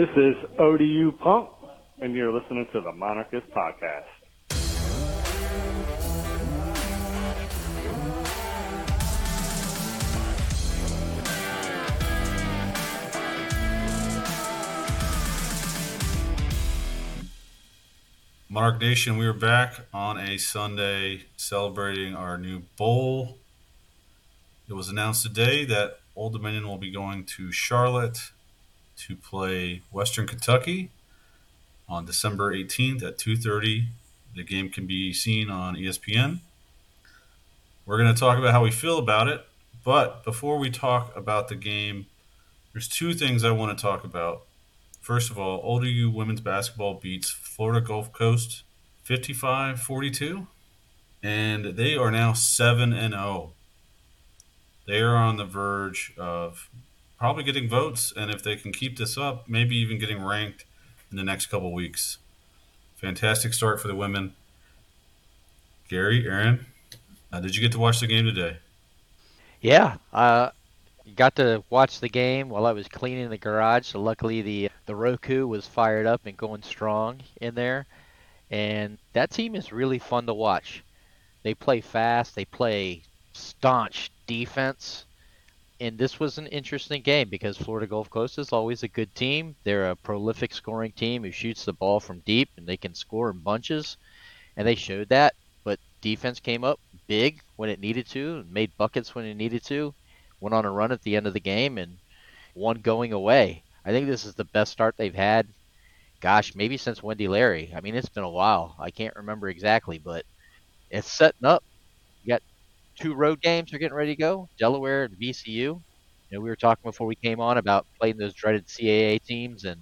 This is ODU Punk, and you're listening to the Monarchist Podcast. Monarch Nation, we are back on a Sunday celebrating our new bowl. It was announced today that Old Dominion will be going to Charlotte to play Western Kentucky on December 18th at 2:30. The game can be seen on ESPN. We're going to talk about how we feel about it, but before we talk about the game, there's two things I want to talk about. First of all, ODU women's basketball beats Florida Gulf Coast 55-42 and they are now 7 and 0. They are on the verge of probably getting votes and if they can keep this up, maybe even getting ranked in the next couple weeks. Fantastic start for the women. Gary, Aaron, uh, did you get to watch the game today? Yeah, uh, got to watch the game while I was cleaning the garage. So luckily the the Roku was fired up and going strong in there. And that team is really fun to watch. They play fast, they play staunch defense. And this was an interesting game because Florida Gulf Coast is always a good team. They're a prolific scoring team who shoots the ball from deep and they can score in bunches. And they showed that. But defense came up big when it needed to made buckets when it needed to went on a run at the end of the game and won going away. I think this is the best start they've had. Gosh, maybe since Wendy Larry. I mean, it's been a while. I can't remember exactly, but it's setting up. Two road games. They're getting ready to go. Delaware and VCU. You know, we were talking before we came on about playing those dreaded CAA teams, and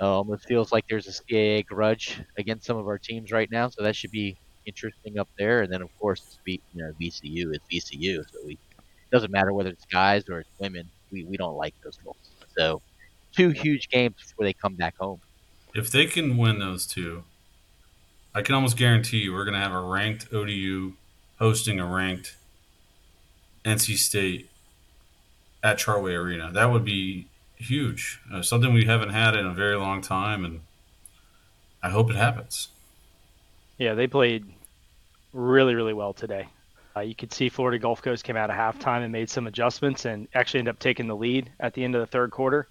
uh, almost feels like there's a CAA grudge against some of our teams right now. So that should be interesting up there. And then, of course, you know, VCU is VCU, so we doesn't matter whether it's guys or it's women. We, we don't like those folks. So two huge games before they come back home. If they can win those two, I can almost guarantee you we're going to have a ranked ODU hosting a ranked NC State at Chartway Arena. That would be huge. Uh, something we haven't had in a very long time, and I hope it happens. Yeah, they played really, really well today. Uh, you could see Florida Gulf Coast came out of halftime and made some adjustments and actually ended up taking the lead at the end of the third quarter.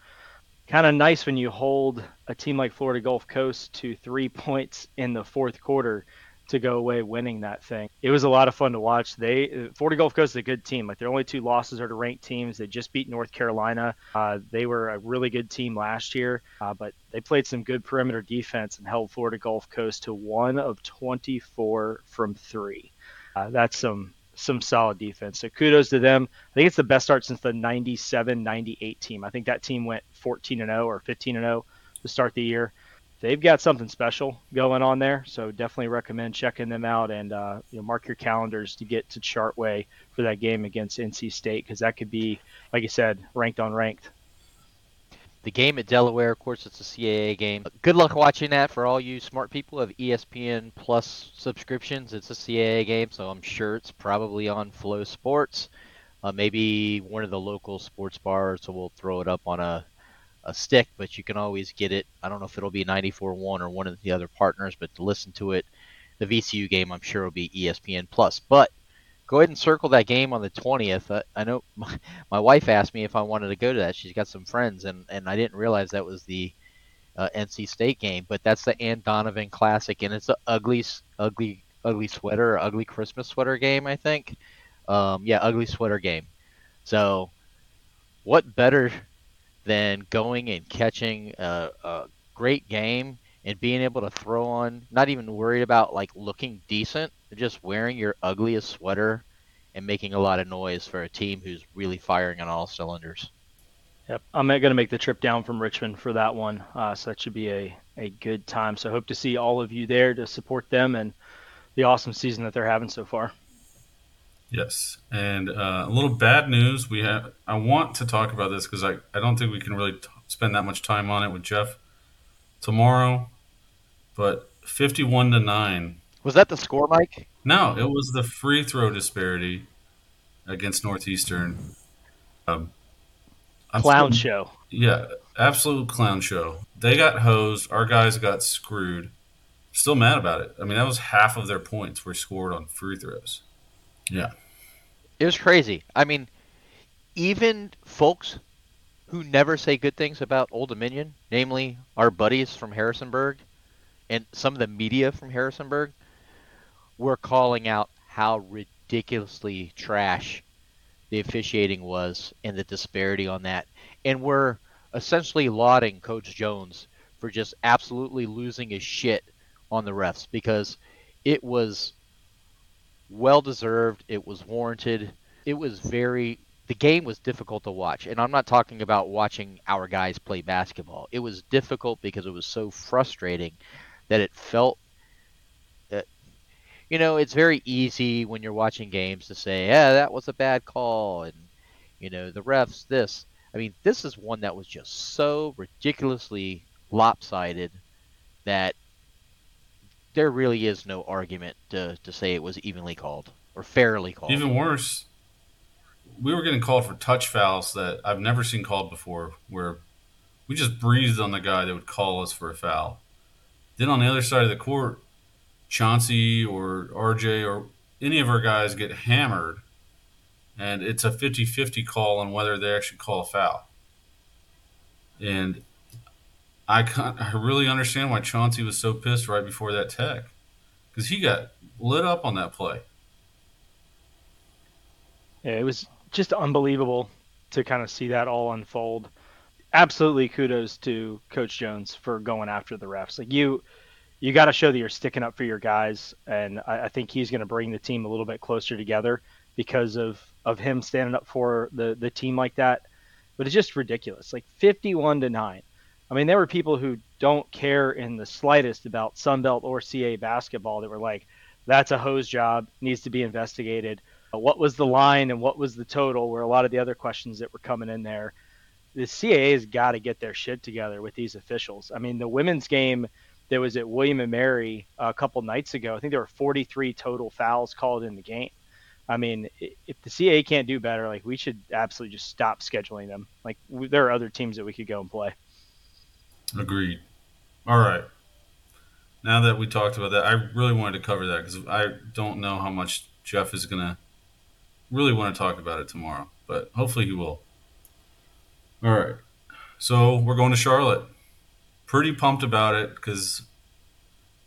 Kind of nice when you hold a team like Florida Gulf Coast to three points in the fourth quarter to go away winning that thing. It was a lot of fun to watch. They Florida Gulf Coast is a good team. Like their only two losses are to ranked teams. They just beat North Carolina. Uh, they were a really good team last year, uh, but they played some good perimeter defense and held Florida Gulf Coast to one of 24 from three. Uh, that's some some solid defense. So kudos to them. I think it's the best start since the 97-98 team. I think that team went 14 and 0 or 15 and 0 to start the year. They've got something special going on there, so definitely recommend checking them out and uh, you know mark your calendars to get to Chartway for that game against NC State because that could be, like I said, ranked on ranked the game at Delaware, of course, it's a CAA game. Good luck watching that for all you smart people of ESPN Plus subscriptions. It's a CAA game, so I'm sure it's probably on FloSports. Uh, maybe one of the local sports bars So we'll throw it up on a, a stick, but you can always get it. I don't know if it'll be 94.1 or one of the other partners, but to listen to it, the VCU game, I'm sure will be ESPN Plus. But go ahead and circle that game on the 20th. Uh, I know my, my, wife asked me if I wanted to go to that. She's got some friends, and, and I didn't realize that was the uh, NC State game. But that's the Anne Donovan Classic, and it's an ugly, ugly, ugly sweater, ugly Christmas sweater game. I think. Um, yeah, ugly sweater game. So, what better than going and catching a, a great game and being able to throw on, not even worried about like looking decent, just wearing your ugliest sweater and making a lot of noise for a team who's really firing on all cylinders. Yep, I'm going to make the trip down from Richmond for that one, uh, so that should be a, a good time. So hope to see all of you there to support them and the awesome season that they're having so far. Yes, and uh, a little bad news. We have. I want to talk about this because I, I don't think we can really t- spend that much time on it with Jeff tomorrow. But fifty-one to nine was that the score, Mike? No, it was the free throw disparity against Northeastern. Um, Clown still, show. Yeah, absolute clown show. They got hosed. Our guys got screwed. Still mad about it. I mean, that was half of their points were scored on free throws. Yeah. It was crazy. I mean, even folks who never say good things about Old Dominion, namely our buddies from Harrisonburg and some of the media from Harrisonburg, were calling out how ridiculously trash the officiating was and the disparity on that. And we're essentially lauding Coach Jones for just absolutely losing his shit on the refs because it was well deserved, it was warranted, it was very the game was difficult to watch. And I'm not talking about watching our guys play basketball. It was difficult because it was so frustrating that it felt that you know, it's very easy when you're watching games to say, "Yeah, that was a bad call," and you know, the refs this. I mean, this is one that was just so ridiculously lopsided that there really is no argument to, to say it was evenly called or fairly called. Even worse, we were getting called for touch fouls that I've never seen called before, where we just breathed on the guy that would call us for a foul. Then on the other side of the court, Chauncey or RJ or any of our guys get hammered, and it's a 50 50 call on whether they actually call a foul. And I, I really understand why Chauncey was so pissed right before that tech because he got lit up on that play. Yeah, it was just unbelievable to kind of see that all unfold. Absolutely kudos to Coach Jones for going after the refs. Like you, you got to show that you're sticking up for your guys, and I, I think he's going to bring the team a little bit closer together because of of him standing up for the the team like that. But it's just ridiculous, like 51 to nine. I mean, there were people who don't care in the slightest about Sunbelt or CA basketball that were like, "That's a hose job, needs to be investigated." what was the line and what was the total were a lot of the other questions that were coming in there. The CAA has got to get their shit together with these officials. I mean, the women's game that was at William and Mary uh, a couple nights ago, I think there were 43 total fouls called in the game. I mean, if the CAA can't do better, like we should absolutely just stop scheduling them. Like there are other teams that we could go and play. Agreed. All right. Now that we talked about that, I really wanted to cover that because I don't know how much Jeff is going to really want to talk about it tomorrow, but hopefully he will. All right. So we're going to Charlotte. Pretty pumped about it because,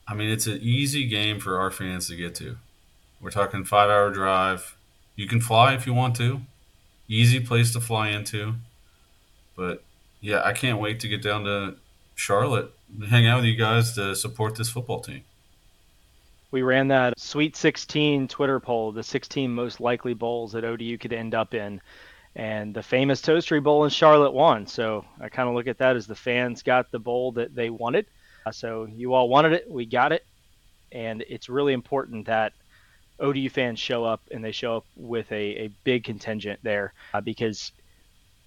I mean, it's an easy game for our fans to get to. We're talking five hour drive. You can fly if you want to. Easy place to fly into. But yeah, I can't wait to get down to Charlotte hang out with you guys to support this football team we ran that Sweet 16 Twitter poll, the 16 most likely bowls that ODU could end up in. And the famous Toastery Bowl in Charlotte won. So I kind of look at that as the fans got the bowl that they wanted. Uh, so you all wanted it, we got it. And it's really important that ODU fans show up and they show up with a, a big contingent there uh, because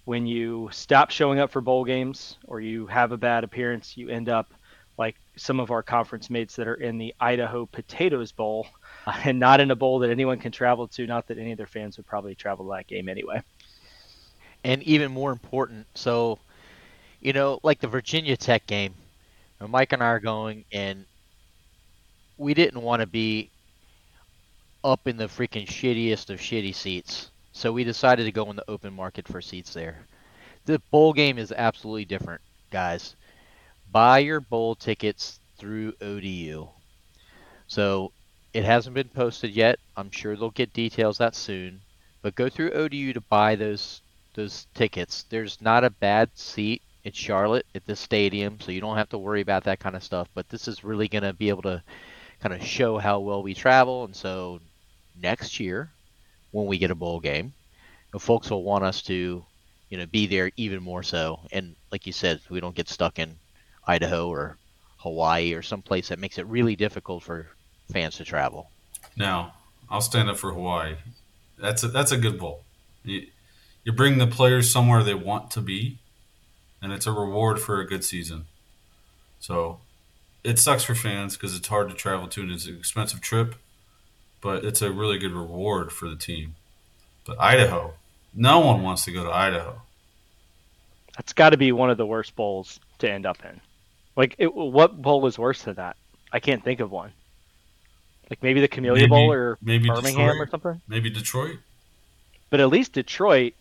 when you stop showing up for bowl games or you have a bad appearance, you end up like some of our conference mates that are in the Idaho Potatoes Bowl and not in a bowl that anyone can travel to. Not that any of their fans would probably travel to that game anyway. And even more important, so, you know, like the Virginia Tech game, Mike and I are going, and we didn't want to be up in the freaking shittiest of shitty seats. So we decided to go in the open market for seats there. The bowl game is absolutely different, guys buy your bowl tickets through ODU. So it hasn't been posted yet. I'm sure they'll get details that soon. But go through ODU to buy those those tickets. There's not a bad seat in Charlotte at this stadium, so you don't have to worry about that kind of stuff. But this is really going to be able to kind of show how well we travel. And so next year, when we get a bowl game, know, folks will want us to, you know, be there even more so. And like you said, we don't get stuck in Idaho or Hawaii or some place that makes it really difficult for fans to travel. Now, I'll stand up for Hawaii. That's a, that's a good bowl. You, you bring the players somewhere they want to be, and it's a reward for a good season. So it sucks for fans because it's hard to travel to and it's an expensive trip, but it's a really good reward for the team. But Idaho, no one wants to go to Idaho. That's got to be one of the worst bowls to end up in. Like, it, what bowl is worse than that? I can't think of one. Like maybe the Camellia Maybe- Bowl or maybe Birmingham Detroit. or something. Maybe Detroit. But at least Detroit,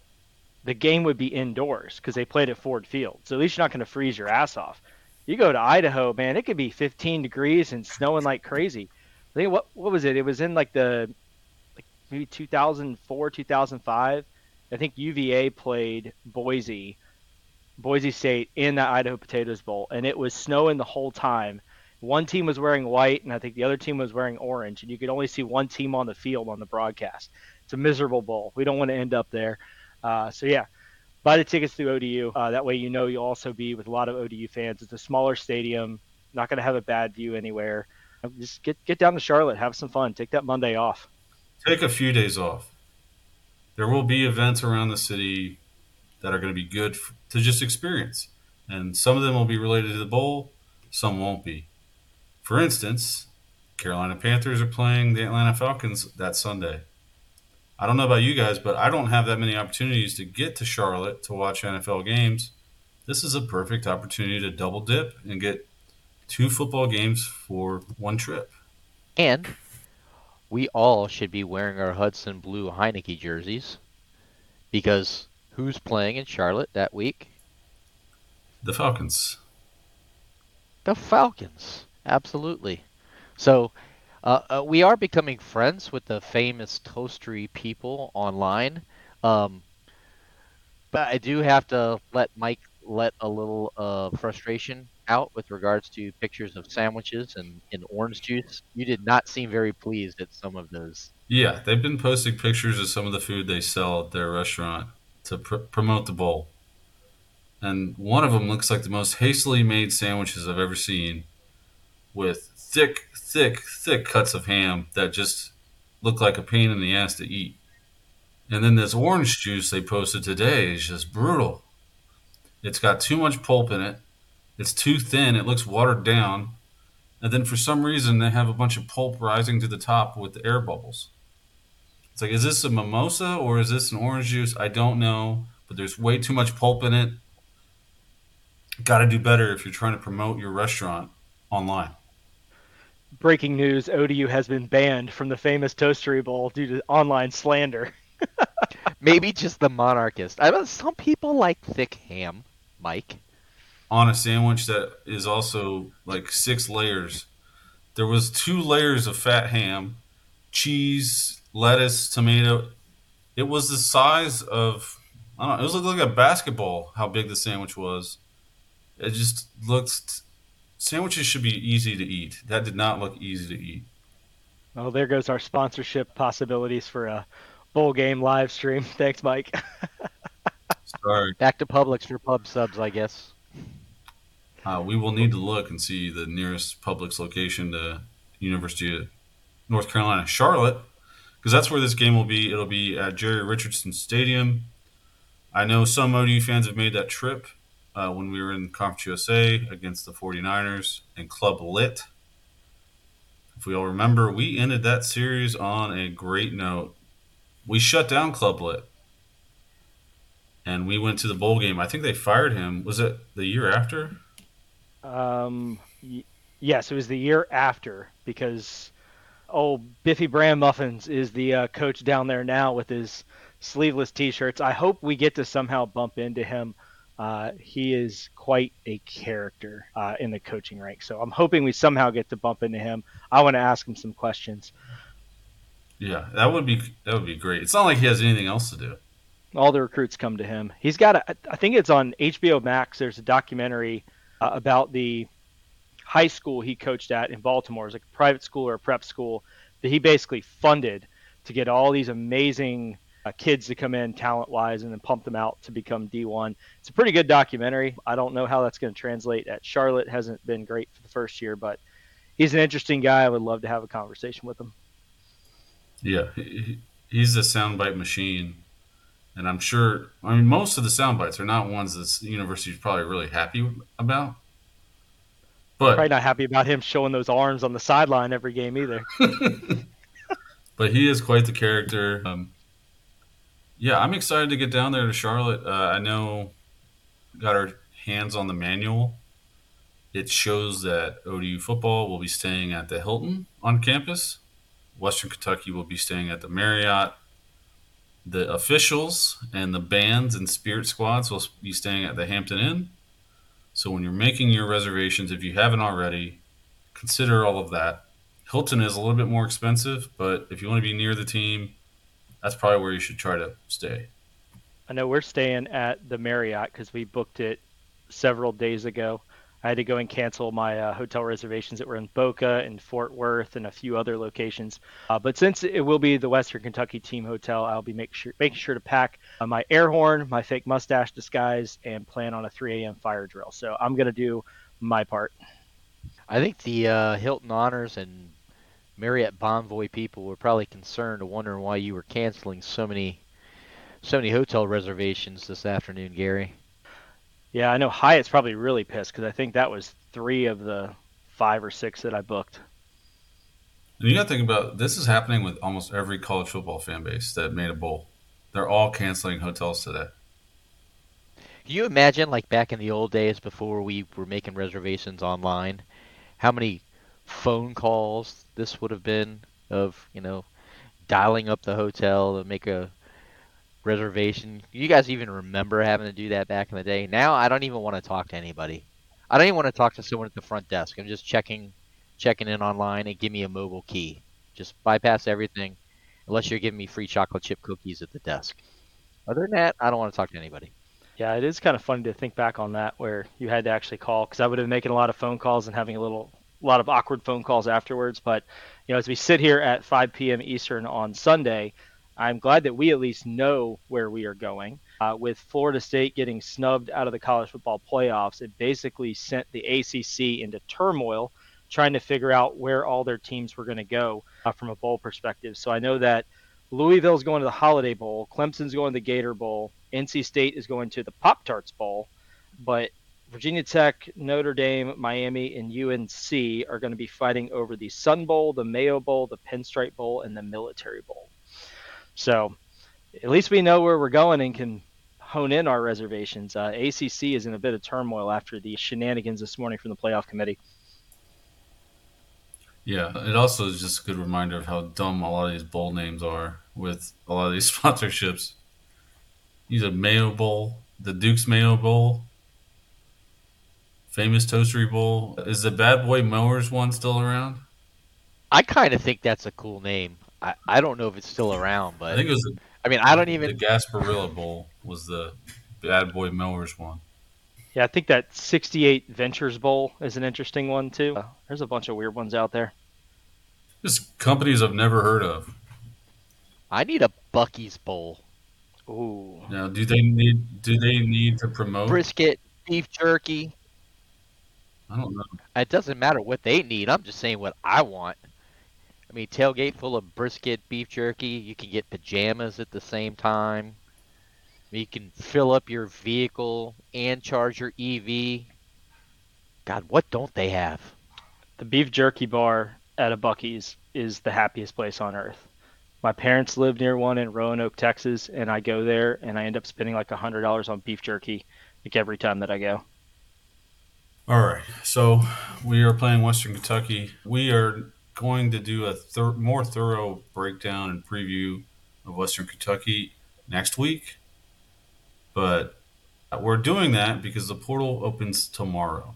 the game would be indoors because they played at Ford Field. So at least you're not going to freeze your ass off. You go to Idaho, man, it could be 15 degrees and snowing like crazy. I think what what was it? It was in like the like maybe 2004, 2005. I think UVA played Boise, Boise State in that Idaho Potatoes Bowl, and it was snowing the whole time. One team was wearing white, and I think the other team was wearing orange, and you could only see one team on the field on the broadcast. It's a miserable bowl. We don't want to end up there. Uh, so yeah, buy the tickets through ODU. Uh, that way you know you'll also be with a lot of ODU fans. It's a smaller stadium, not going to have a bad view anywhere. Just get get down to Charlotte, have some fun, take that Monday off. Take a few days off. There will be events around the city that are going to be good to just experience. And some of them will be related to the bowl, some won't be. For instance, Carolina Panthers are playing the Atlanta Falcons that Sunday. I don't know about you guys, but I don't have that many opportunities to get to Charlotte to watch NFL games. This is a perfect opportunity to double dip and get two football games for one trip. And we all should be wearing our Hudson Blue Heinicke jerseys because who's playing in Charlotte that week? The Falcons. The Falcons. Absolutely. So uh, uh, we are becoming friends with the famous toastery people online. Um, but I do have to let Mike let a little uh, frustration out with regards to pictures of sandwiches and, and orange juice. You did not seem very pleased at some of those. Yeah, they've been posting pictures of some of the food they sell at their restaurant to pr- promote the bowl. And one of them looks like the most hastily made sandwiches I've ever seen with thick, thick, thick cuts of ham that just look like a pain in the ass to eat. And then this orange juice they posted today is just brutal. It's got too much pulp in it. It's too thin. It looks watered down. And then for some reason they have a bunch of pulp rising to the top with the air bubbles. It's like, is this a mimosa or is this an orange juice? I don't know, but there's way too much pulp in it. Got to do better if you're trying to promote your restaurant online. Breaking news: ODU has been banned from the famous Toastery Bowl due to online slander. Maybe just the monarchist. I know some people like thick ham, Mike. On a sandwich that is also like six layers. There was two layers of fat ham, cheese, lettuce, tomato. It was the size of I don't know. It was like a basketball. How big the sandwich was. It just looked. Sandwiches should be easy to eat. That did not look easy to eat. Well, there goes our sponsorship possibilities for a bowl game live stream. Thanks, Mike. Sorry. Back to Publix for pub subs, I guess. Uh, we will need to look and see the nearest Publix location to University of North Carolina, Charlotte, because that's where this game will be. It'll be at Jerry Richardson Stadium. I know some ODU fans have made that trip uh, when we were in Conference USA against the 49ers and Club Lit. If we all remember, we ended that series on a great note. We shut down Club Lit. And we went to the bowl game. I think they fired him. Was it the year after? Um, y- yes, it was the year after because oh, Biffy Brand Muffins is the uh, coach down there now with his sleeveless T-shirts. I hope we get to somehow bump into him. Uh, he is quite a character uh, in the coaching ranks, so I'm hoping we somehow get to bump into him. I want to ask him some questions. Yeah, that would be that would be great. It's not like he has anything else to do. all the recruits come to him. He's got a, I think it's on HBO Max. There's a documentary uh, about the high school he coached at in Baltimore. It's like a private school or a prep school that he basically funded to get all these amazing uh, kids to come in talent wise and then pump them out to become D1. It's a pretty good documentary. I don't know how that's going to translate at Charlotte. Hasn't been great for the first year, but he's an interesting guy. I would love to have a conversation with him. Yeah, he, he- he's a soundbite machine, and I'm sure. I mean, most of the sound bites are not ones that the university is probably really happy about. But Probably not happy about him showing those arms on the sideline every game either. but he is quite the character. Um, yeah, I'm excited to get down there to Charlotte. Uh, I know got our hands on the manual, it shows that ODU football will be staying at the Hilton on campus. Western Kentucky will be staying at the Marriott. The officials and the bands and spirit squads will be staying at the Hampton Inn. So when you're making your reservations, if you haven't already, consider all of that. Hilton is a little bit more expensive, but if you want to be near the team, that's probably where you should try to stay. I know we're staying at the Marriott because we booked it several days ago. I had to go and cancel my uh, hotel reservations that were in Boca and Fort Worth and a few other locations. Uh, but since it will be the Western Kentucky team hotel, I'll be make sure, making sure to pack uh, my air horn, my fake mustache disguise, and plan on a 3 a.m. fire drill. So I'm going to do my part. I think the uh, Hilton Honors and Marriott Bonvoy people were probably concerned, wondering why you were canceling so many, so many hotel reservations this afternoon, Gary. Yeah, I know Hyatt's probably really pissed because I think that was three of the five or six that I booked. And you got to think about this is happening with almost every college football fan base that made a bowl. They're all canceling hotels today. Can you imagine, like back in the old days before we were making reservations online, how many phone calls this would have been of, you know, dialing up the hotel to make a reservation. You guys even remember having to do that back in the day? Now I don't even want to talk to anybody. I don't even want to talk to someone at the front desk. I'm just checking checking in online and give me a mobile key. Just bypass everything unless you're giving me free chocolate chip cookies at the desk. Other than that, I don't want to talk to anybody. Yeah, it is kind of funny to think back on that where you had to actually call because I would have been making a lot of phone calls and having a little a lot of awkward phone calls afterwards. But you know, as we sit here at 5 p.m. Eastern on Sunday, I'm glad that we at least know where we are going. Uh, with Florida State getting snubbed out of the college football playoffs, it basically sent the ACC into turmoil trying to figure out where all their teams were going to go uh, from a bowl perspective. So I know that Louisville's going to the Holiday Bowl, Clemson's going to the Gator Bowl, NC State is going to the Pop Tarts Bowl, but Virginia Tech, Notre Dame, Miami, and UNC are going to be fighting over the Sun Bowl, the Mayo Bowl, the Pinstripe Bowl, and the Military Bowl. So at least we know where we're going and can hone in our reservations. Uh, ACC is in a bit of turmoil after the shenanigans this morning from the playoff committee. Yeah, it also is just a good reminder of how dumb a lot of these bowl names are with a lot of these sponsorships. Use a Mayo Bowl, the Duke's Mayo Bowl, famous Toastery Bowl. Is the Bad Boy Mowers one still around? I kind of think that's a cool name. I, I don't know if it's still around, but I think it was. The, I mean, I don't even. The Gasparilla Bowl was the Bad Boy Mowers one. Yeah, I think that 68 Ventures Bowl is an interesting one too. Uh, there's a bunch of weird ones out there. Just companies I've never heard of. I need a Buc-ee's Bowl. Ooh. Now, do they need do they need to promote brisket, beef jerky? I don't know. It doesn't matter what they need. I'm just saying what I want. I mean, tailgate full of brisket, beef jerky. You can get pajamas at the same time. You can fill up your vehicle and charge your EV. God, what don't they have? The beef jerky bar at a Buc-ee's is the happiest place on earth. My parents live near one in Roanoke, Texas, and I go there and I end up spending like a hundred dollars on beef jerky like every time that I go. All right, so we are playing Western Kentucky. We are going to do a thir- more thorough breakdown and preview of Western Kentucky next week, but we're doing that because the portal opens tomorrow,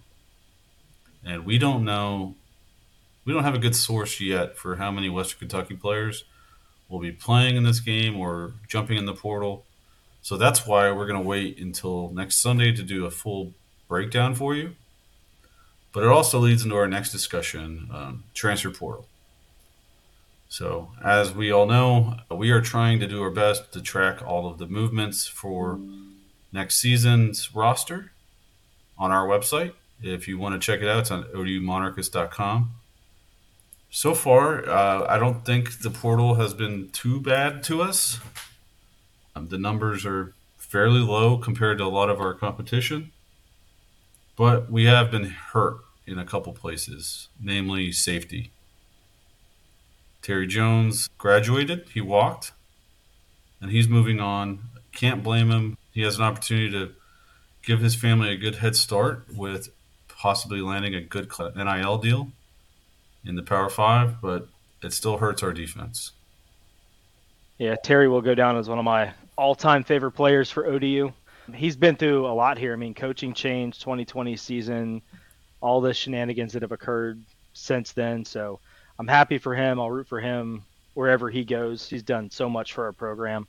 and we don't know. We don't have a good source yet for how many Western Kentucky players will be playing in this game or jumping in the portal. So that's why we're going to wait until next Sunday to do a full breakdown for you. But it also leads into our next discussion um, transfer portal. So, as we all know, we are trying to do our best to track all of the movements for next season's roster on our website. If you want to check it out, it's on odumonarchist.com. So far, uh, I don't think the portal has been too bad to us. Um, the numbers are fairly low compared to a lot of our competition, but we have been hurt in a couple places, namely safety. Terry Jones graduated, he walked, and he's moving on. Can't blame him. He has an opportunity to give his family a good head start with possibly landing a good NIL deal in the Power Five, but it still hurts our defense. Yeah, Terry will go down as one of my all-time favorite players for ODU. He's been through a lot here. I mean, coaching change, 2020 season, all the shenanigans that have occurred since then. So I'm happy for him. I'll root for him wherever he goes. He's done so much for our program.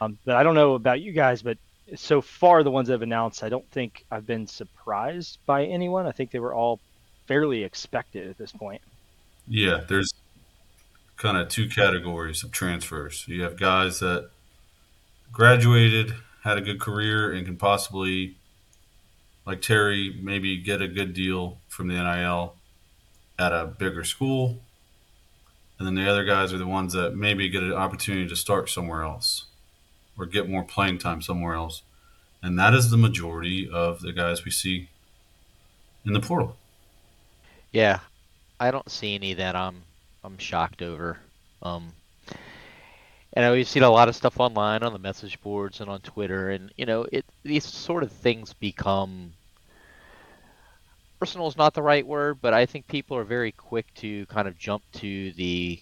Um, but I don't know about you guys, but so far the ones I've announced, I don't think I've been surprised by anyone. I think they were all fairly expected at this point. Yeah, there's kind of two categories of transfers. You have guys that graduated, had a good career, and can possibly, like Terry, maybe get a good deal from the NIL at a bigger school. And then the other guys are the ones that maybe get an opportunity to start somewhere else or get more playing time somewhere else. And that is the majority of the guys we see in the portal. Yeah, I don't see any that I'm I'm shocked over. Um, and we've seen a lot of stuff online on the message boards and on Twitter, and you know, it these sort of things become personal is not the right word, but I think people are very quick to kind of jump to the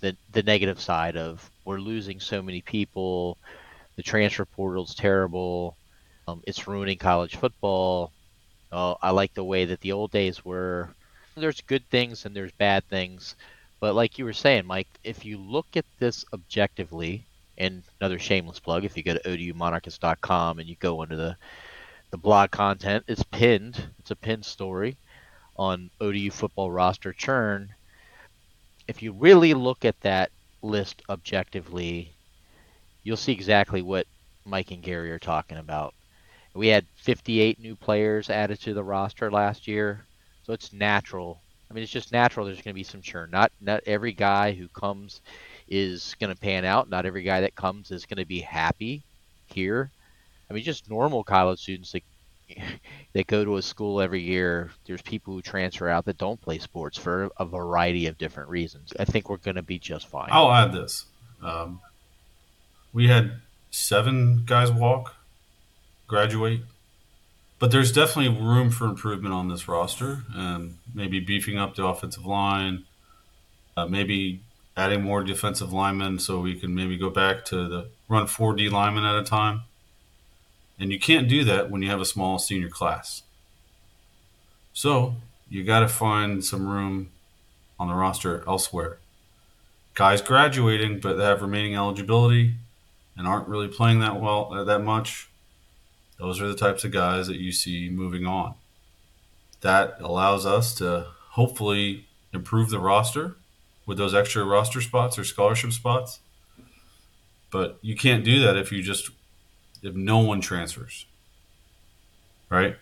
the the negative side of we're losing so many people, the transfer portal's terrible, um, it's ruining college football. Uh, I like the way that the old days were. There's good things and there's bad things, but like you were saying, Mike, if you look at this objectively, and another shameless plug, if you go to odumonarchist.com and you go under the the blog content, it's pinned. It's a pinned story on ODU football roster churn. If you really look at that list objectively, you'll see exactly what Mike and Gary are talking about. We had 58 new players added to the roster last year, so it's natural. I mean, it's just natural. There's going to be some churn. Not not every guy who comes is going to pan out. Not every guy that comes is going to be happy here. I mean, just normal college students that that go to a school every year. There's people who transfer out that don't play sports for a variety of different reasons. I think we're going to be just fine. I'll add this: um, we had seven guys walk graduate. But there's definitely room for improvement on this roster, and maybe beefing up the offensive line, uh, maybe adding more defensive linemen so we can maybe go back to the run four D linemen at a time. And you can't do that when you have a small senior class. So you got to find some room on the roster elsewhere. Guys graduating but have remaining eligibility and aren't really playing that well uh, that much those are the types of guys that you see moving on. That allows us to hopefully improve the roster with those extra roster spots or scholarship spots. But you can't do that if you just if no one transfers. Right?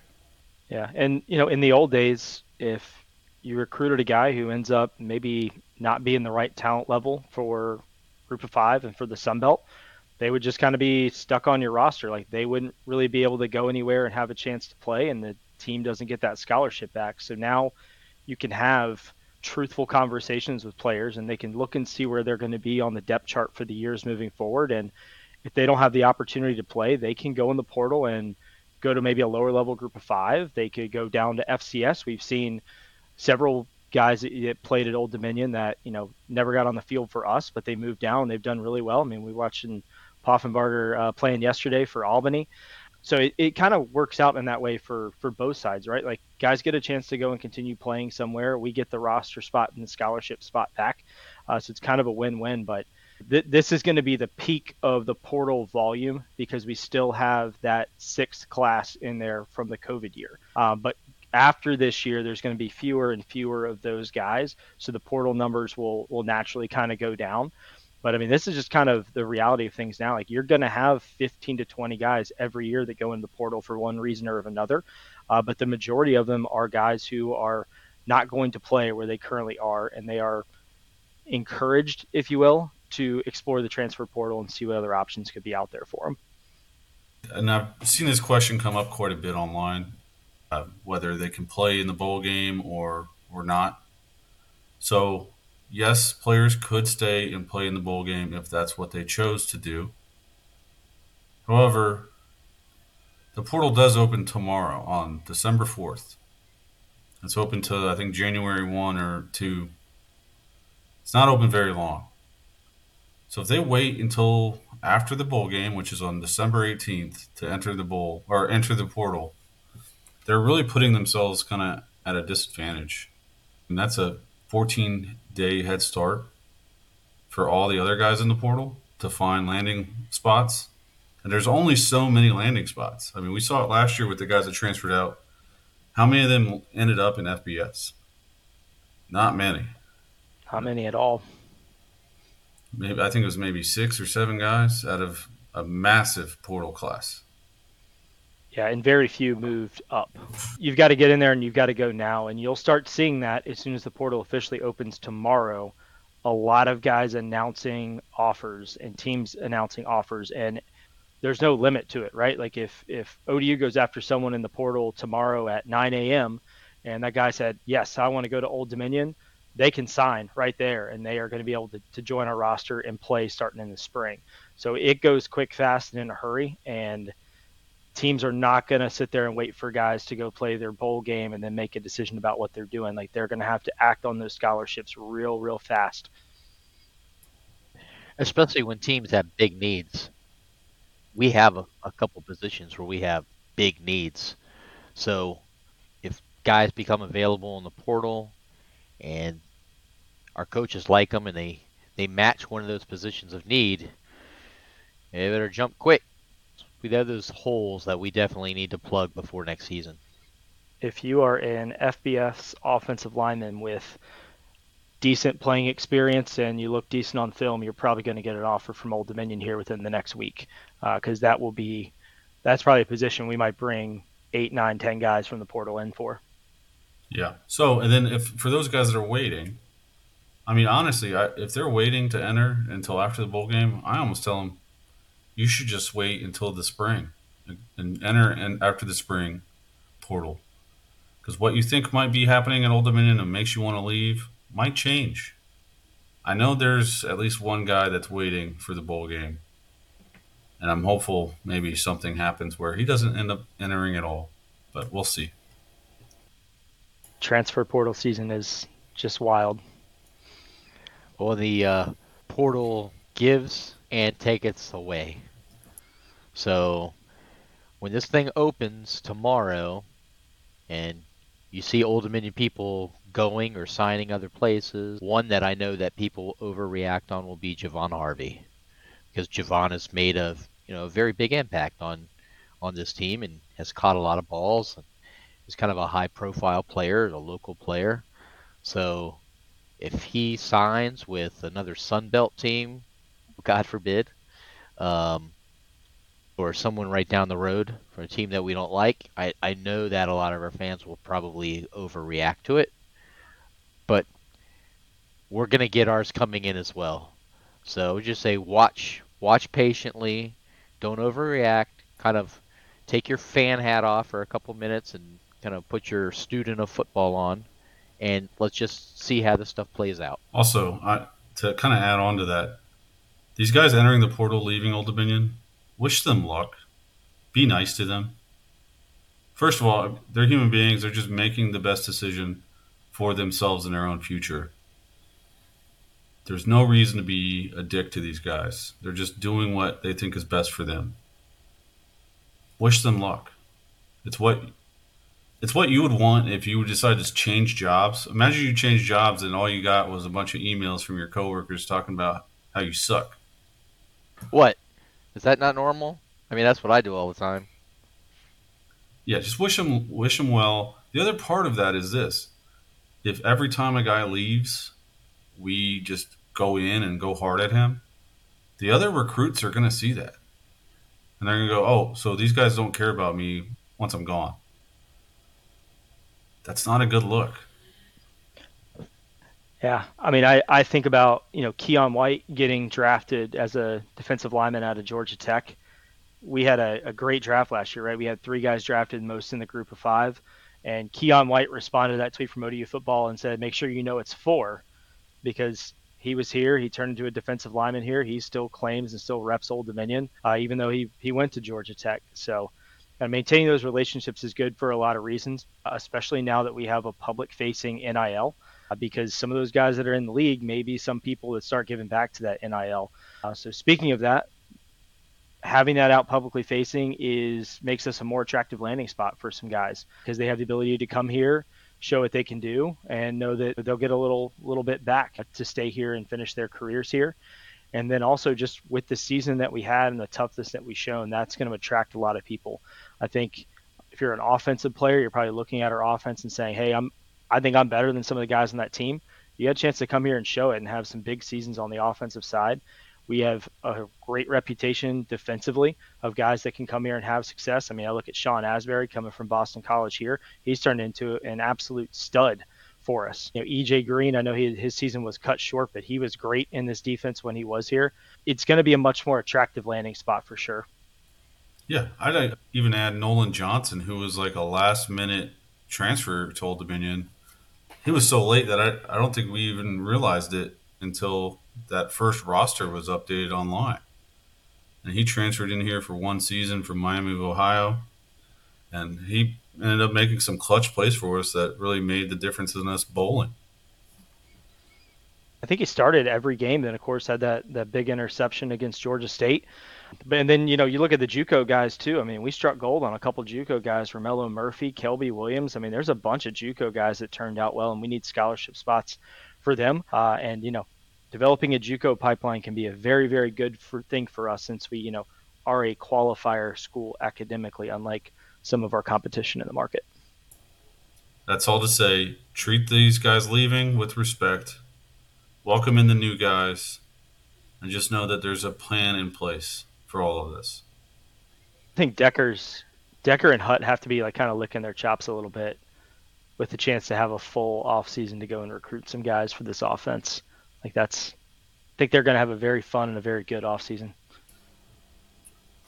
Yeah, and you know, in the old days, if you recruited a guy who ends up maybe not being the right talent level for Group of Five and for the Sun Belt, they would just kind of be stuck on your roster. Like they wouldn't really be able to go anywhere and have a chance to play, and the team doesn't get that scholarship back. So now you can have truthful conversations with players, and they can look and see where they're going to be on the depth chart for the years moving forward. And if they don't have the opportunity to play, they can go in the portal and go to maybe a lower level group of five. They could go down to FCS. We've seen several guys that played at Old Dominion that you know never got on the field for us, but they moved down. They've done really well. I mean, we watched in Poffenbarger uh, playing yesterday for Albany. So it, it kind of works out in that way for for both sides, right? Like guys get a chance to go and continue playing somewhere. We get the roster spot and the scholarship spot back. Uh, so it's kind of a win-win. But th- this is going to be the peak of the portal volume because we still have that sixth class in there from the COVID year. Um, but after this year, there's going to be fewer and fewer of those guys, so the portal numbers will will naturally kind of go down. But I mean, this is just kind of the reality of things now. Like you're going to have 15 to 20 guys every year that go in the portal for one reason or another. Uh, but the majority of them are guys who are not going to play where they currently are, and they are encouraged, if you will, to explore the transfer portal and see what other options could be out there for them. And I've seen this question come up quite a bit online, uh, whether they can play in the bowl game or or not. So yes, players could stay and play in the bowl game if that's what they chose to do. However, the portal does open tomorrow on December 4th. It's open to, I think, January 1 or 2. It's not open very long. So if they wait until after the bowl game, which is on December 18th, to enter the bowl or enter the portal, they're really putting themselves kind of at a disadvantage. And that's a 14 day head start for all the other guys in the portal to find landing spots. And there's only so many landing spots. I mean, we saw it last year with the guys that transferred out. How many of them ended up in FBS? Not many. Not many at all. Maybe I think it was maybe six or seven guys out of a massive portal class. Yeah, and very few moved up. You've got to get in there and you've got to go now, and you'll start seeing that as soon as the portal officially opens tomorrow. A lot of guys announcing offers and teams announcing offers, and there's no limit to it, right? Like if if ODU goes after someone in the portal tomorrow at 9 a.m. and that guy said, "Yes, I want to go to Old Dominion," they can sign right there, and they are going to be able to, to join our roster and play starting in the spring. So it goes quick, fast, and in a hurry, and teams are not going to sit there and wait for guys to go play their bowl game and then make a decision about what they're doing. Like they're going to have to act on those scholarships real, real fast. Especially when teams have big needs. We have a, a couple positions where we have big needs. So if guys become available in the portal and our coaches like them and they, they match one of those positions of need, they better jump quick we have those holes that we definitely need to plug before next season. If you are an FBS offensive lineman with decent playing experience and you look decent on film, you're probably going to get an offer from Old Dominion here within the next week because uh, that will be that's probably a position we might bring eight, nine, ten guys from the portal in for. Yeah. So, and then if for those guys that are waiting, I mean, honestly, I, if they're waiting to enter until after the bowl game, I almost tell them you should just wait until the spring and, enter and after the spring portal because what you think might be happening at Old Dominion and makes you want to leave might change. I know there's at least one guy that's waiting for the bowl game, and I'm hopeful maybe something happens where he doesn't end up entering at all, but we'll see. Transfer portal season is just wild. Well, the uh, portal gives and taketh away. So when this thing opens tomorrow and you see Old Dominion people going or signing other places, one that I know that people overreact on will be Javon Harvey. Because Javon has made a you know a very big impact on on this team and has caught a lot of balls and is kind of a high profile player, a local player. So if he signs with another Sun Belt team, God forbid, um, or someone right down the road from a team that we don't like, I, I know that a lot of our fans will probably overreact to it. But we're going to get ours coming in as well. So just say watch watch patiently, don't overreact, kind of take your fan hat off for a couple minutes and kind of put your student of football on and let's just see how this stuff plays out. Also, I, to kind of add on to that, these guys entering the portal, leaving Old Dominion, wish them luck. Be nice to them. First of all, they're human beings. They're just making the best decision for themselves and their own future. There's no reason to be a dick to these guys. They're just doing what they think is best for them. Wish them luck. It's what it's what you would want if you decide to change jobs. Imagine you change jobs and all you got was a bunch of emails from your coworkers talking about how you suck. What? Is that not normal? I mean, that's what I do all the time. Yeah, just wish him wish him well. The other part of that is this: if every time a guy leaves, we just go in and go hard at him, the other recruits are going to see that, and they're going to go, "Oh, so these guys don't care about me once I'm gone." That's not a good look. Yeah, I mean, I, I think about you know Keion White getting drafted as a defensive lineman out of Georgia Tech. We had a, a great draft last year, right? We had three guys drafted, most in the group of five, and Keion White responded to that tweet from ODU football and said, "Make sure you know it's four, because he was here. He turned into a defensive lineman here. He still claims and still reps Old Dominion, uh, even though he he went to Georgia Tech. So And maintaining those relationships is good for a lot of reasons, especially now that we have a public facing NIL, uh, because some of those guys that are in the league may be some people that start giving back to that NIL. Uh, so, speaking of that, having that out publicly facing is makes us a more attractive landing spot for some guys because they have the ability to come here show what they can do and know that they'll get a little little bit back to stay here and finish their careers here and then also just with the season that we had and the toughness that we shown that's going to attract a lot of people i think if you're an offensive player you're probably looking at our offense and saying hey i'm i think i'm better than some of the guys on that team you got a chance to come here and show it and have some big seasons on the offensive side we have a great reputation defensively of guys that can come here and have success. I mean, I look at Shawn Asbury coming from Boston College here. He's turned into an absolute stud for us. You know, EJ Green, I know he, his season was cut short, but he was great in this defense when he was here. It's going to be a much more attractive landing spot for sure. Yeah, I'd uh, even add Nolan Johnson, who was like a last minute transfer to Old Dominion. He was so late that I, I don't think we even realized it until that first roster was updated online. And he transferred in here for one season from Miami of Ohio. And he ended up making some clutch plays for us that really made the difference in us bowling. I think he started every game. Then, of course, had that, that big interception against Georgia State. And then, you know, you look at the JUCO guys too. I mean, we struck gold on a couple JUCO guys: Romello Murphy, Kelby Williams. I mean, there's a bunch of JUCO guys that turned out well, and we need scholarship spots for them. Uh, and you know, developing a JUCO pipeline can be a very, very good for, thing for us since we, you know, are a qualifier school academically, unlike some of our competition in the market. That's all to say. Treat these guys leaving with respect. Welcome in the new guys, and just know that there's a plan in place for all of this. I think Decker's Decker and Hutt have to be like kind of licking their chops a little bit with the chance to have a full off season to go and recruit some guys for this offense. Like that's, I think they're going to have a very fun and a very good offseason.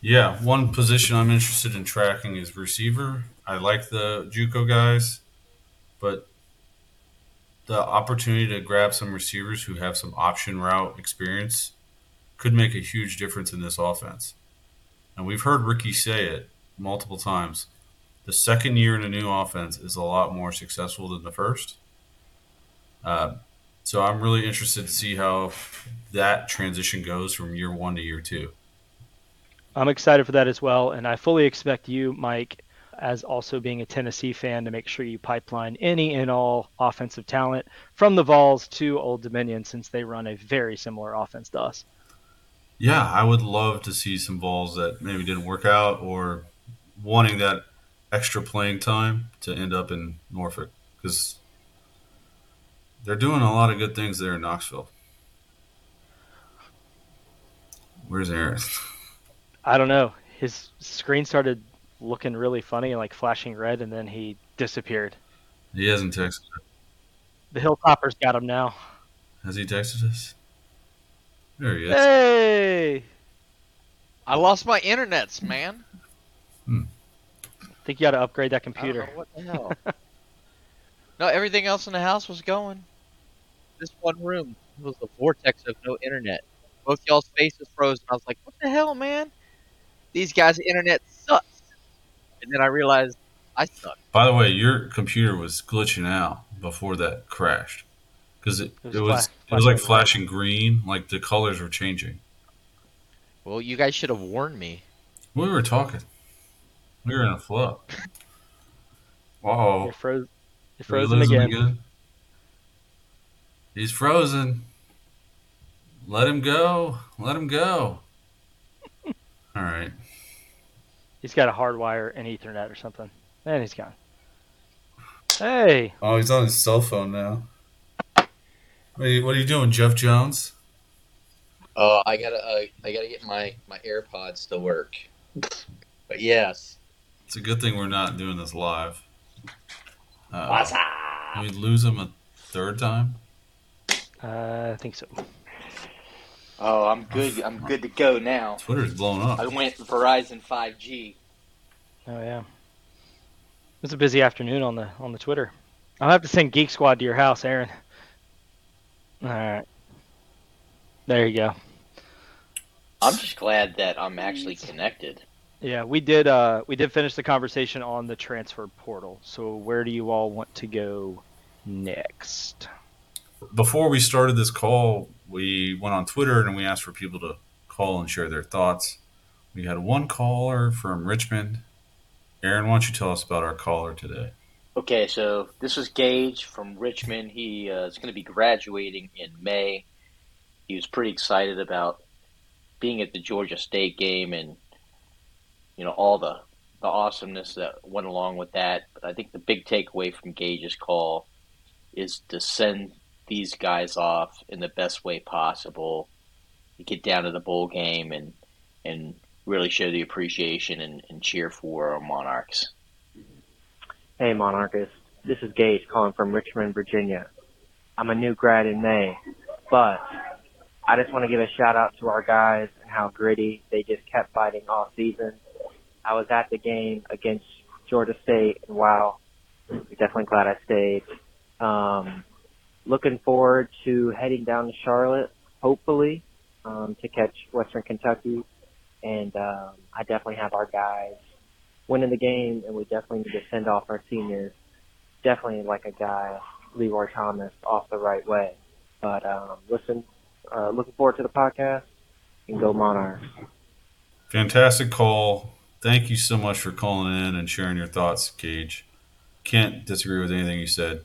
Yeah, one position I'm interested in tracking is receiver. I like the JUCO guys, but the opportunity to grab some receivers who have some option route experience could make a huge difference in this offense. And we've heard Ricky say it multiple times. The second year in a new offense is a lot more successful than the first. Uh, so I'm really interested to see how that transition goes from year one to year two. I'm excited for that as well, and I fully expect you, Mike, as also being a Tennessee fan, to make sure you pipeline any and all offensive talent from the Vols to Old Dominion, since they run a very similar offense to us. Yeah, I would love to see some Vols that maybe didn't work out or wanting that extra playing time to end up in Norfolk because they're doing a lot of good things there in Knoxville. Where's Aaron? I don't know. His screen started looking really funny and like flashing red, and then he disappeared. He hasn't texted. The Hilltoppers got him now. Has he texted us? There he is. Hey! I lost my internets, man. Hmm. I think you got to upgrade that computer. what the hell? no, everything else in the house was going this one room was the vortex of no internet. Both y'all's faces froze, and I was like, "What the hell, man? These guys' internet sucks." And then I realized I suck. By the way, your computer was glitching out before that crashed because it, it was, it was, it was like flashing green, like the colors were changing. Well, you guys should have warned me. We were talking. We were in a flow. Whoa! You're, froze, you're frozen again. again. He's frozen. Let him go. Let him go. All right. He's got a hardwire and Ethernet or something. And he's gone. Hey. Oh, he's on his cell phone now. What are you, what are you doing, Jeff Jones? Oh, uh, I gotta, uh, I gotta get my my AirPods to work. But yes, it's a good thing we're not doing this live. Uh, What's up? We lose him a third time. Uh, I think so. Oh, I'm good. I'm good to go now. Twitter's blown up. I went Verizon 5G. Oh yeah. it was a busy afternoon on the on the Twitter. I'll have to send Geek Squad to your house, Aaron. All right. There you go. I'm just glad that I'm actually connected. Yeah, we did. Uh, we did finish the conversation on the transfer portal. So where do you all want to go next? Before we started this call, we went on Twitter and we asked for people to call and share their thoughts. We had one caller from Richmond. Aaron, why don't you tell us about our caller today? Okay, so this was Gage from Richmond. He uh, is going to be graduating in May. He was pretty excited about being at the Georgia State game and you know all the the awesomeness that went along with that. But I think the big takeaway from Gage's call is to send these guys off in the best way possible. To get down to the bowl game and and really show the appreciation and, and cheer for our Monarchs. Hey, Monarchist. This is Gage calling from Richmond, Virginia. I'm a new grad in May, but I just want to give a shout out to our guys and how gritty they just kept fighting all season. I was at the game against Georgia State, and wow, I'm definitely glad I stayed. Um, looking forward to heading down to Charlotte, hopefully, um, to catch Western Kentucky. And um, I definitely have our guys winning the game, and we definitely need to send off our seniors. Definitely like a guy, Leroy Thomas, off the right way. But um, listen, uh, looking forward to the podcast, and go Monarchs. Fantastic call. Thank you so much for calling in and sharing your thoughts, Gage. Can't disagree with anything you said.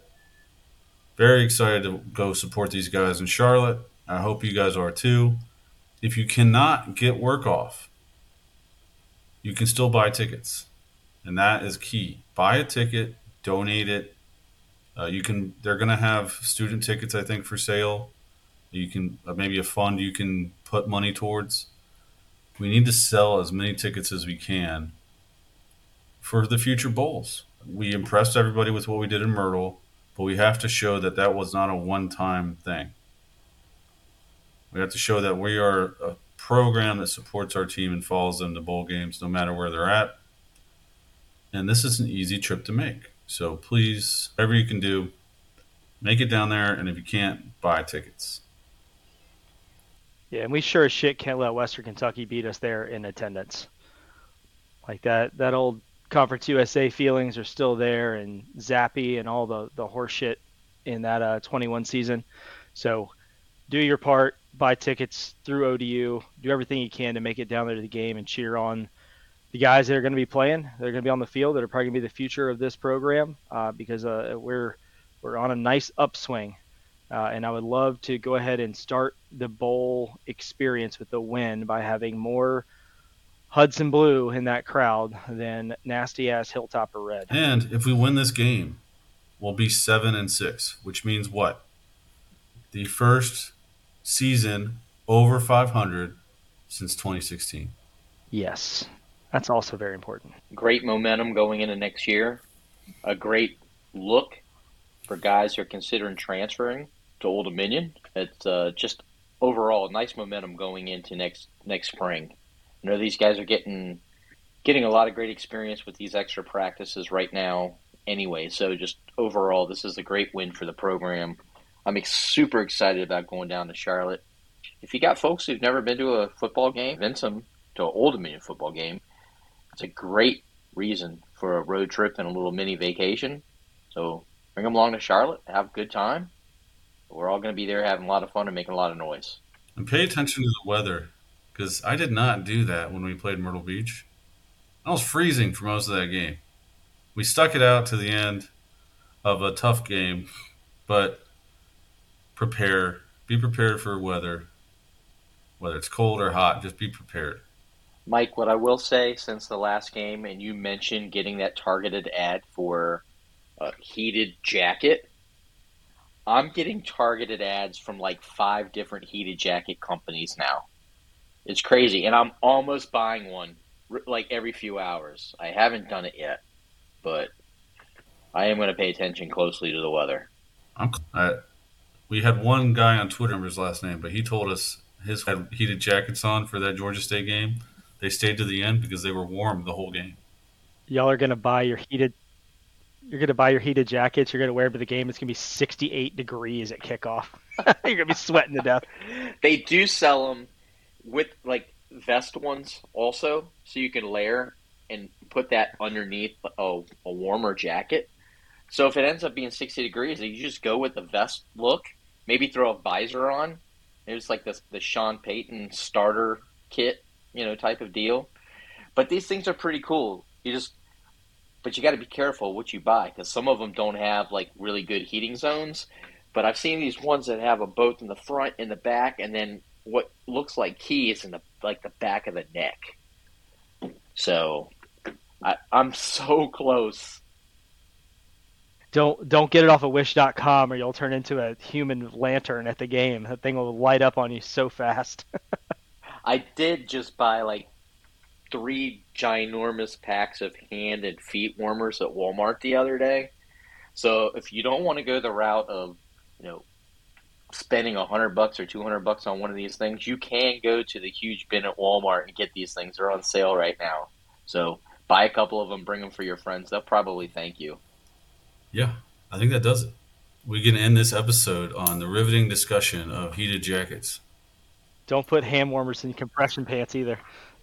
Very excited to go support these guys in Charlotte. I hope you guys are too. If you cannot get work off, you can still buy tickets, and that is key. Buy a ticket, donate it. Uh, you can. They're going to have student tickets, I think, for sale. You can uh, maybe a fund you can put money towards. We need to sell as many tickets as we can for the future bowls. We impressed everybody with what we did in Myrtle, but we have to show that that was not a one-time thing. We have to show that we are a program that supports our team and follows them to bowl games no matter where they're at. And this is an easy trip to make. So please, whatever you can do, make it down there. And if you can't, buy tickets. Yeah, and we sure as shit can't let Western Kentucky beat us there in attendance. Like that that old Conference USA feelings are still there, and Zappe and all the the horseshit in that uh, 21 season. So do your part, buy tickets through ODU, do everything you can to make it down there to the game and cheer on the guys that are going to be playing. They're going to be on the field. That are probably going to be the future of this program uh, because uh, we're we're on a nice upswing. Uh, and I would love to go ahead and start the bowl experience with a win by having more Hudson Blue in that crowd than nasty ass Hilltopper Red. And if we win this game, we'll be seven and six, which means what? The first season over 500 since 2016. Yes, that's also very important. Great momentum going into next year. A great look for guys who are considering transferring to Old Dominion. It's uh, just overall a nice momentum going into next next spring. You know these guys are getting getting a lot of great experience with these extra practices right now. Anyway, so just overall, this is a great win for the program. I'm ex- super excited about going down to Charlotte. If you got folks who've never been to a football game, them to an Old Dominion football game. It's a great reason for a road trip and a little mini vacation. So bring them along to Charlotte, have a good time. We're all going to be there having a lot of fun and making a lot of noise. And pay attention to the weather because I did not do that when we played Myrtle Beach. I was freezing for most of that game. We stuck it out to the end of a tough game, but prepare. Be prepared for weather. Whether it's cold or hot, just be prepared. Mike, what I will say since the last game, and you mentioned getting that targeted ad for a heated jacket, I'm getting targeted ads from like five different heated jacket companies now. It's crazy, and I'm almost buying one like every few hours. I haven't done it yet, but I am going to pay attention closely to the weather. I'm, we had one guy on Twitter, remember his last name, but he told us his had heated jackets on for that Georgia State game. They stayed to the end because they were warm the whole game. Y'all are gonna buy your heated. You're gonna buy your heated jackets. You're gonna wear them to the game. It's gonna be 68 degrees at kickoff. you're gonna be sweating to death. They do sell them with like vest ones also, so you can layer and put that underneath a, a warmer jacket. So if it ends up being 60 degrees, you just go with the vest look. Maybe throw a visor on. It's like the the Sean Payton starter kit, you know, type of deal. But these things are pretty cool. You just, but you got to be careful what you buy because some of them don't have like really good heating zones. But I've seen these ones that have a both in the front and the back, and then what looks like keys in the like the back of the neck. So I, I'm so close. Don't don't get it off of Wish.com or you'll turn into a human lantern at the game. That thing will light up on you so fast. I did just buy like three ginormous packs of hand and feet warmers at Walmart the other day. So if you don't want to go the route of, you know, spending a hundred bucks or two hundred bucks on one of these things, you can go to the huge bin at Walmart and get these things. They're on sale right now. So buy a couple of them, bring them for your friends. They'll probably thank you. Yeah, I think that does it. We can end this episode on the riveting discussion of heated jackets. Don't put hand warmers in compression pants either.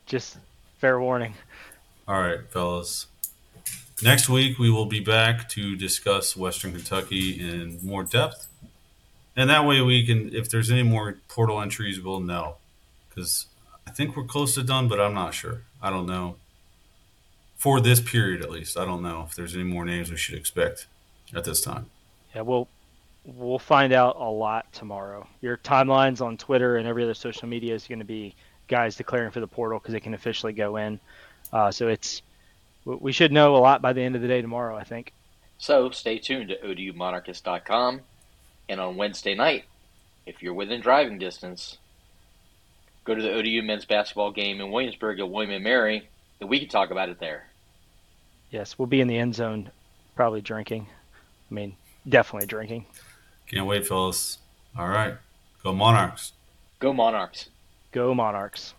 Just fair warning. All right, fellas. Next week we will be back to discuss Western Kentucky in more depth, and that way we can, if there's any more portal entries, we'll know. Because I think we're close to done, but I'm not sure. I don't know. For this period, at least, I don't know if there's any more names we should expect at this time. Yeah, we'll we'll find out a lot tomorrow. Your timelines on Twitter and every other social media is going to be guys declaring for the portal because they can officially go in. Uh, so it's we should know a lot by the end of the day tomorrow, I think. So stay tuned to odumonarchist.com, and on Wednesday night, if you're within driving distance, go to the ODU men's basketball game in Williamsburg at William and Mary, and we can talk about it there. Yes, we'll be in the end zone, probably drinking. I mean, definitely drinking. Can't wait, fellas. All right. Go Monarchs. Go Monarchs. Go Monarchs.